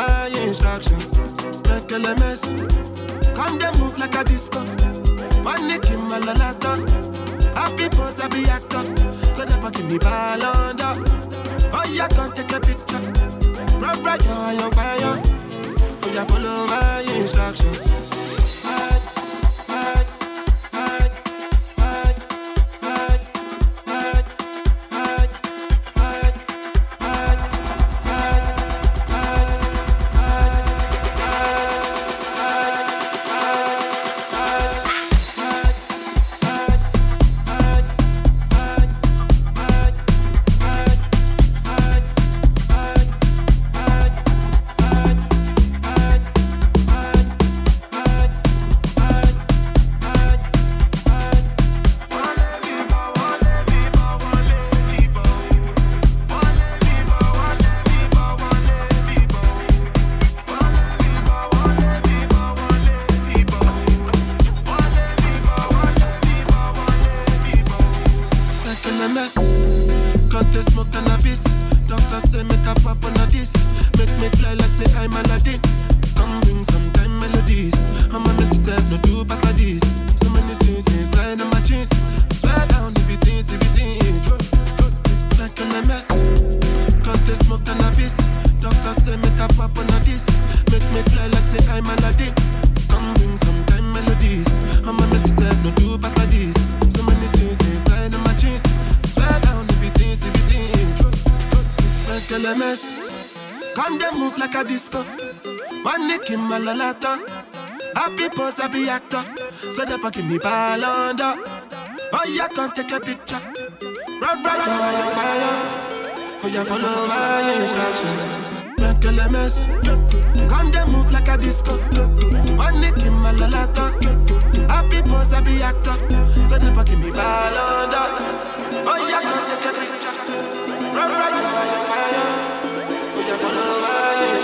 my instruction. Take mess. Come, they move like a disco. Panic in my lalata. Happy pose, I be actor. So never give me ball under. Oh, yeah, come take a picture. Rub right on your fire. Oh, yeah, follow my instructions. So never give me ball under. But you can't take a picture. Run right over your ball. Oh, you follow my instructions. Make a mess. Gun they move like a disco. One nick in my lalata. Happy pose, I be actor. So never give me ball under. Oh, you can't take a picture. Run right over your ball. Oh, you follow my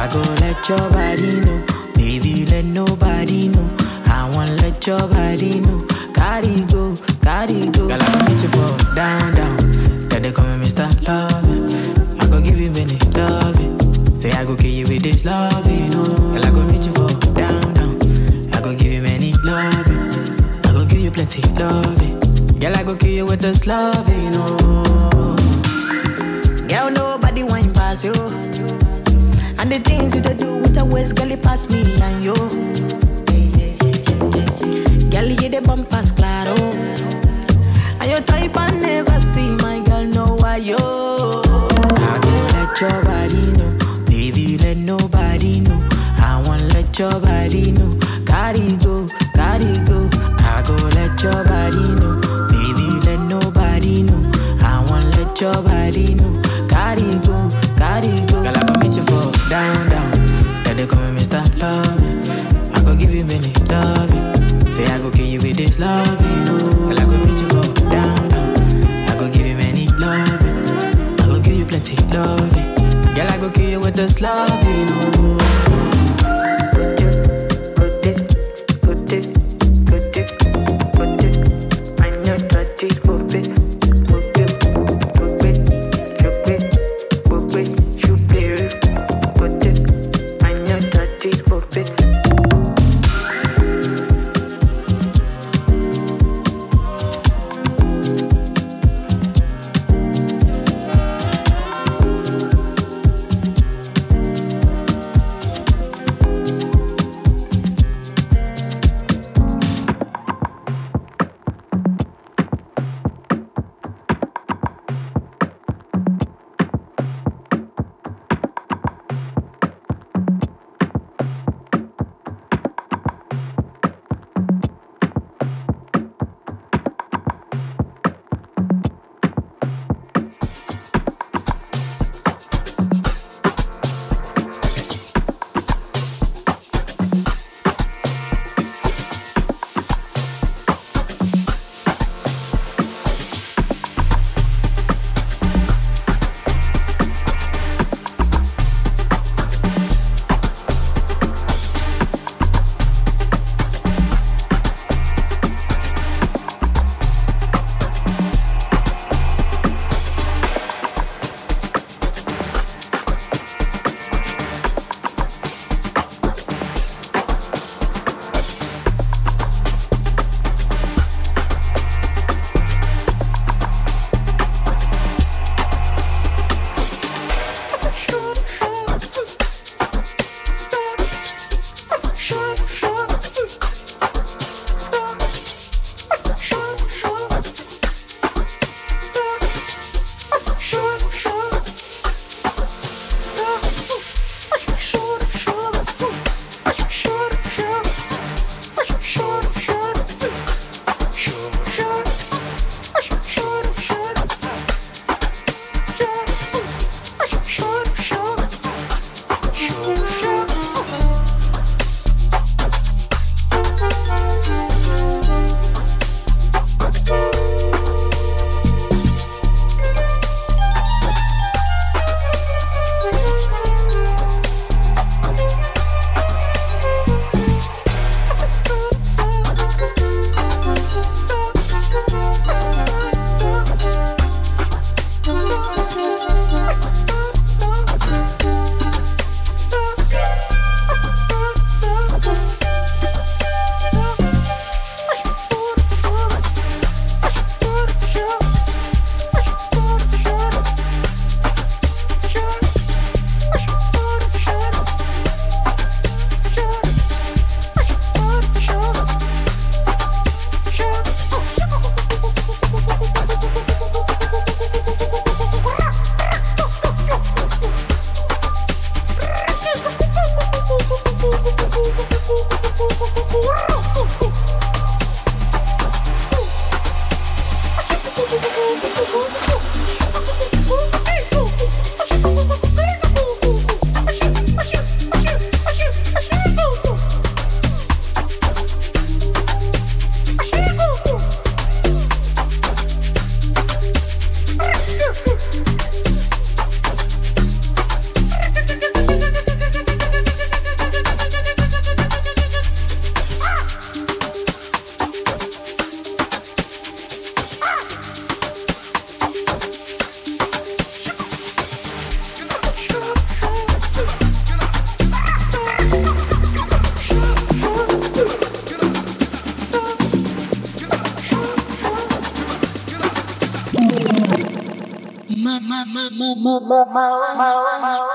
I gon' let your body know, baby, let nobody know. I wanna let your body know. Gotta go, gotta go. Girl, I gon' meet you for down, down. Then they call me Mr. Lovin'. I gon' give you many lovin'. Say I go kill you with this lovin', no. Girl, I gon' meet you for down, down. I gon' give you many lovin'. I gon' give you plenty lovin'. Girl, I go kill you with this lovin', no. Girl, nobody won't pass you the things you do with a waist, girl, you pass me and yo. Girl, you the bumpers, claro. And your type I never see, my girl, no why yo. I don't let your body know, baby, let nobody know. I won't let your body know, gotta go, gotta go. I go let your body know, baby, let nobody know. I won't let your body know. This love